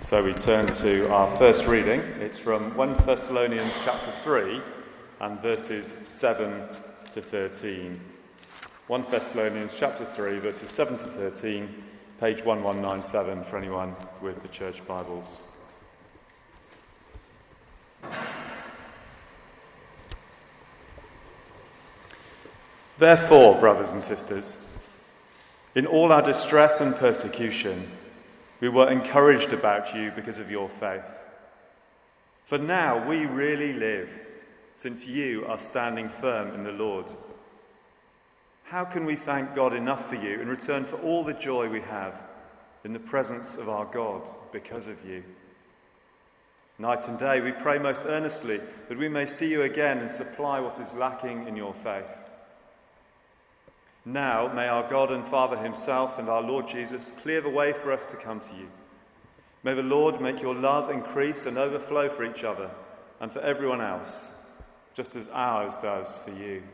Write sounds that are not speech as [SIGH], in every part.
So we turn to our first reading. It's from 1 Thessalonians chapter 3 and verses 7 to 13. 1 Thessalonians chapter 3, verses 7 to 13, page 1197 for anyone with the church Bibles. Therefore, brothers and sisters, in all our distress and persecution, we were encouraged about you because of your faith. For now we really live, since you are standing firm in the Lord. How can we thank God enough for you in return for all the joy we have in the presence of our God because of you? Night and day we pray most earnestly that we may see you again and supply what is lacking in your faith. Now, may our God and Father Himself and our Lord Jesus clear the way for us to come to you. May the Lord make your love increase and overflow for each other and for everyone else, just as ours does for you.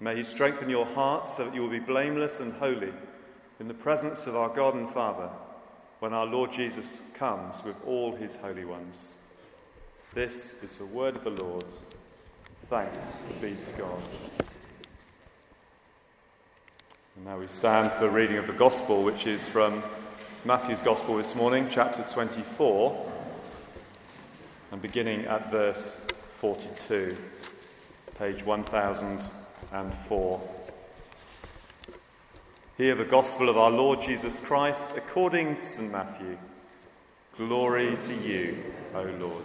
May He strengthen your hearts so that you will be blameless and holy in the presence of our God and Father when our Lord Jesus comes with all His holy ones. This is the word of the Lord. Thanks be to God. And now we stand for reading of the Gospel, which is from Matthew's Gospel this morning, chapter 24, and beginning at verse 42, page 1004. Hear the Gospel of our Lord Jesus Christ according to St. Matthew. Glory to you, O Lord.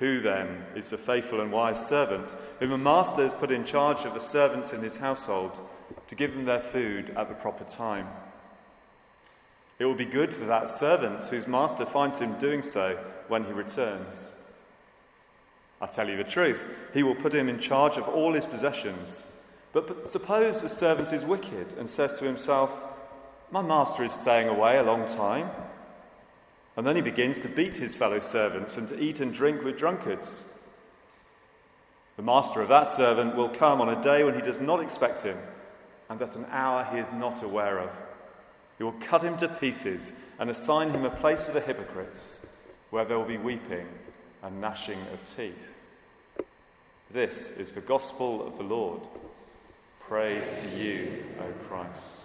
Who then is the faithful and wise servant whom a master has put in charge of the servants in his household to give them their food at the proper time? It will be good for that servant whose master finds him doing so when he returns. I tell you the truth, he will put him in charge of all his possessions. But, suppose the servant is wicked and says to himself, My master is staying away a long time and then he begins to beat his fellow servants and to eat and drink with drunkards. The master of that servant will come on a day when he does not expect him, and at an hour he is not aware of. He will cut him to pieces and assign him a place of the hypocrites, where there will be weeping and gnashing of teeth. This is the gospel of the Lord. Praise to you, O Christ.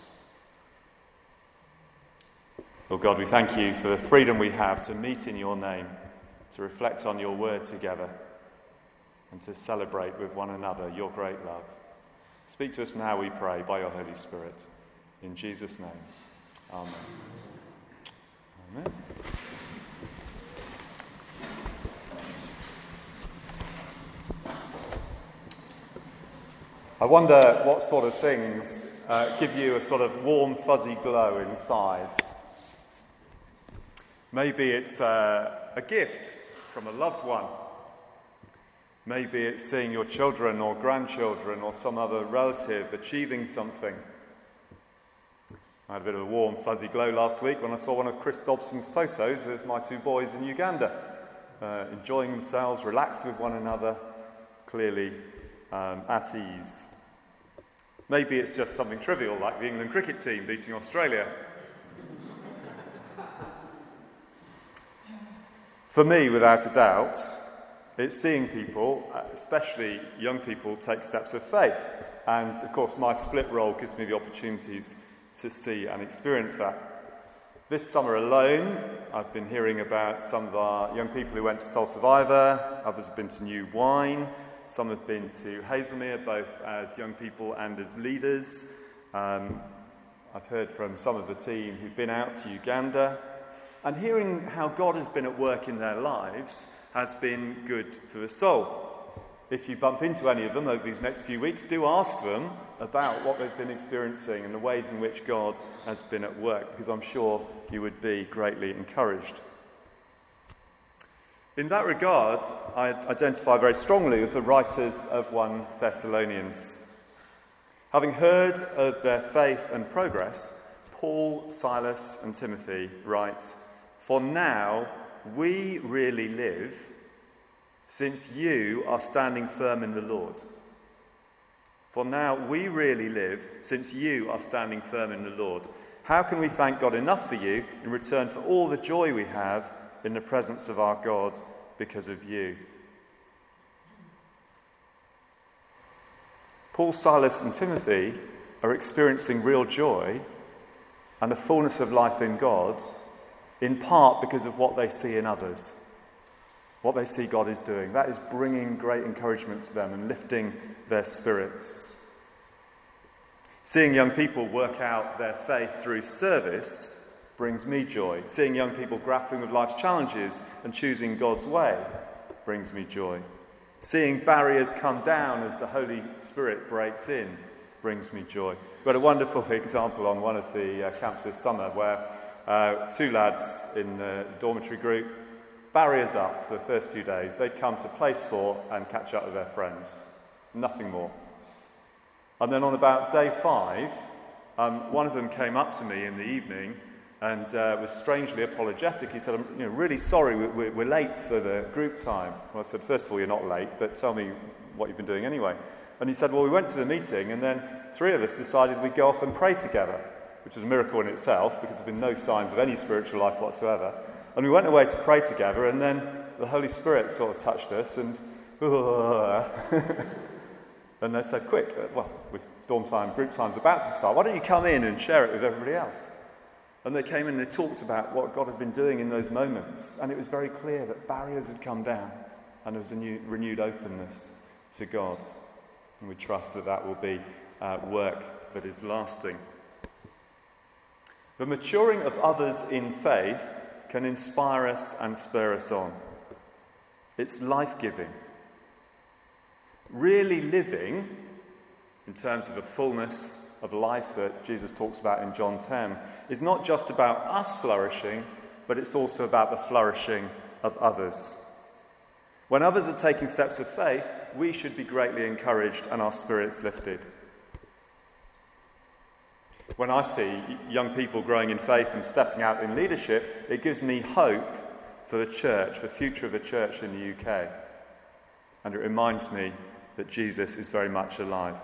Lord God, we thank you for the freedom we have to meet in your name, to reflect on your word together, and to celebrate with one another your great love. Speak to us now, we pray, by your Holy Spirit. In Jesus' name. Amen. Amen. I wonder what sort of things uh, give you a sort of warm, fuzzy glow inside Maybe it's a, a gift from a loved one. Maybe it's seeing your children or grandchildren or some other relative achieving something. I had a bit of a warm, fuzzy glow last week when I saw one of Chris Dobson's photos of my two boys in Uganda, uh, enjoying themselves, relaxed with one another, clearly um, at ease. Maybe it's just something trivial like the England cricket team beating Australia For me, without a doubt, it's seeing people, especially young people, take steps of faith. And of course, my split role gives me the opportunities to see and experience that. This summer alone, I've been hearing about some of our young people who went to Soul Survivor, others have been to New Wine, some have been to Hazelmere, both as young people and as leaders. Um, I've heard from some of the team who've been out to Uganda. And hearing how God has been at work in their lives has been good for the soul. if you bump into any of them over these next few weeks, do ask them about what they've been experiencing and the ways in which God has been at work, because I'm sure you would be greatly encouraged. In that regard, I identify very strongly with the writers of 1 Thessalonians. Having heard of their faith and progress, Paul, Silas, and Timothy write, For now we really live since you are standing firm in the Lord. For now we really live since you are standing firm in the Lord. How can we thank God enough for you in return for all the joy we have in the presence of our God because of you? Paul, Silas, and Timothy are experiencing real joy and a fullness of life in God, in part because of what they see in others what they see God is doing. That is bringing great encouragement to them and lifting their spirits. Seeing young people work out their faith through service brings me joy. Seeing young people grappling with life's challenges and choosing God's way brings me joy. Seeing barriers come down as the Holy Spirit breaks in brings me joy. We had a wonderful [LAUGHS] example on one of the uh, camps this summer where uh, two lads in the dormitory group barriers up for the first few days. They'd come to play sport and catch up with their friends. Nothing more. And then on about day five, um, one of them came up to me in the evening and uh, was strangely apologetic. He said, I'm you know, really sorry, we're, we're, late for the group time. Well, I said, First of all, you're not late, but tell me what you've been doing anyway. And he said, Well, we went to the meeting, and then three of us decided we'd go off and pray together, which was a miracle in itself because there's been no signs of any spiritual life whatsoever. And we went away to pray together, and then the Holy Spirit sort of touched us, and [LAUGHS] and they said, "Quick, uh, well, with dorm time, group time's about to start. Why don't you come in and share it with everybody else?" And they came in and they talked about what God had been doing in those moments, and it was very clear that barriers had come down, and there was a new, renewed openness to God. And we trust that that will be uh, work that is lasting. The maturing of others in faith can inspire us and spur us on. It's life giving. Really living, in terms of the fullness of life that Jesus talks about in John 10, is not just about us flourishing, but it's also about the flourishing of others. When others are taking steps of faith, we should be greatly encouraged and our spirits lifted. When I see young people growing in faith and stepping out in leadership, it gives me hope for the church, for the future of the church in the UK. And it reminds me that Jesus is very much alive.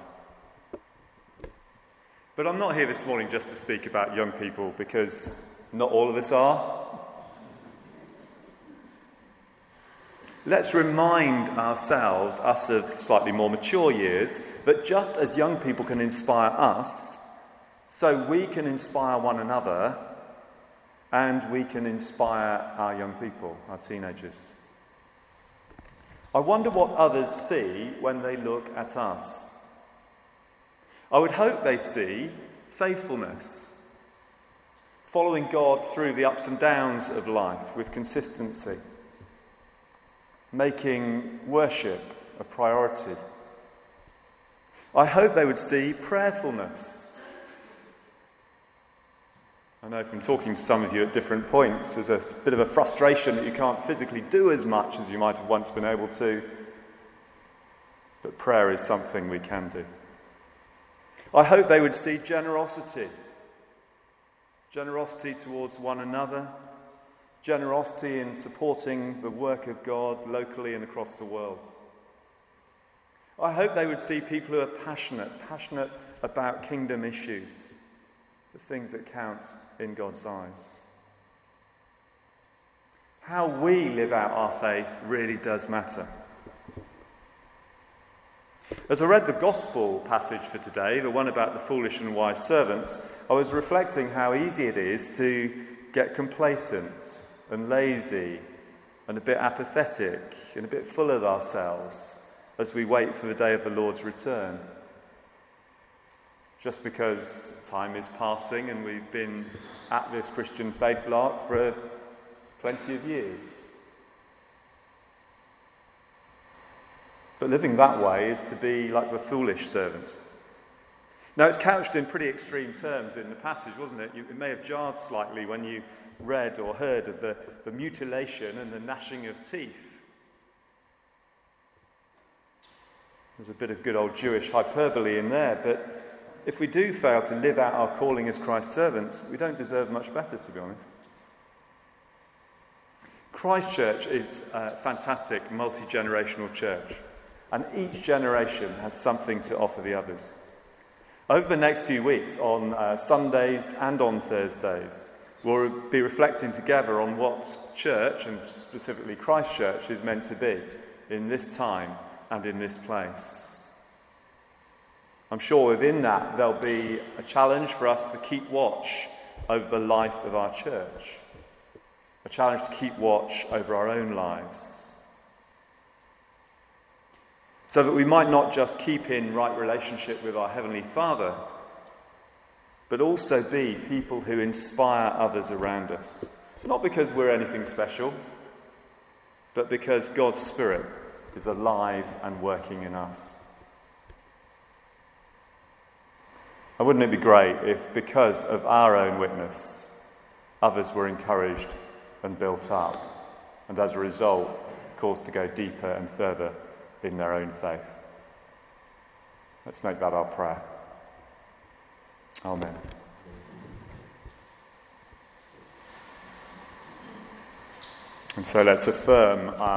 But I'm not here this morning just to speak about young people because not all of us are. Let's remind ourselves, us of slightly more mature years, that just as young people can inspire us, so we can inspire one another and we can inspire our young people, our teenagers. I wonder what others see when they look at us. I would hope they see faithfulness, following God through the ups and downs of life with consistency, making worship a priority. I hope they would see prayerfulness I know from talking to some of you at different points, there's a bit of a frustration that you can't physically do as much as you might have once been able to. But prayer is something we can do. I hope they would see generosity generosity towards one another, generosity in supporting the work of God locally and across the world. I hope they would see people who are passionate, passionate about kingdom issues, the things that count in God's eyes. How we live out our faith really does matter. As I read the gospel passage for today, the one about the foolish and wise servants, I was reflecting how easy it is to get complacent and lazy and a bit apathetic and a bit full of ourselves as we wait for the day of the Lord's return just because time is passing and we've been at this Christian faith lark for plenty of years. But living that way is to be like the foolish servant. Now, it's couched in pretty extreme terms in the passage, wasn't it? It may have jarred slightly when you read or heard of the, the mutilation and the gnashing of teeth. There's a bit of good old Jewish hyperbole in there, but if we do fail to live out our calling as Christ's servants, we don't deserve much better, to be honest. Christchurch is a fantastic multi generational church, and each generation has something to offer the others. Over the next few weeks, on uh, Sundays and on Thursdays, we'll be reflecting together on what church, and specifically Christchurch, is meant to be in this time and in this place. I'm sure within that there'll be a challenge for us to keep watch over the life of our church, a challenge to keep watch over our own lives so that we might not just keep in right relationship with our Heavenly Father, but also be people who inspire others around us. Not because we're anything special, but because God's Spirit is alive and working in us. And wouldn't it be great if, because of our own witness, others were encouraged and built up, and as a result, caused to go deeper and further in their own faith. Let's make that our prayer. Amen. And so let's affirm our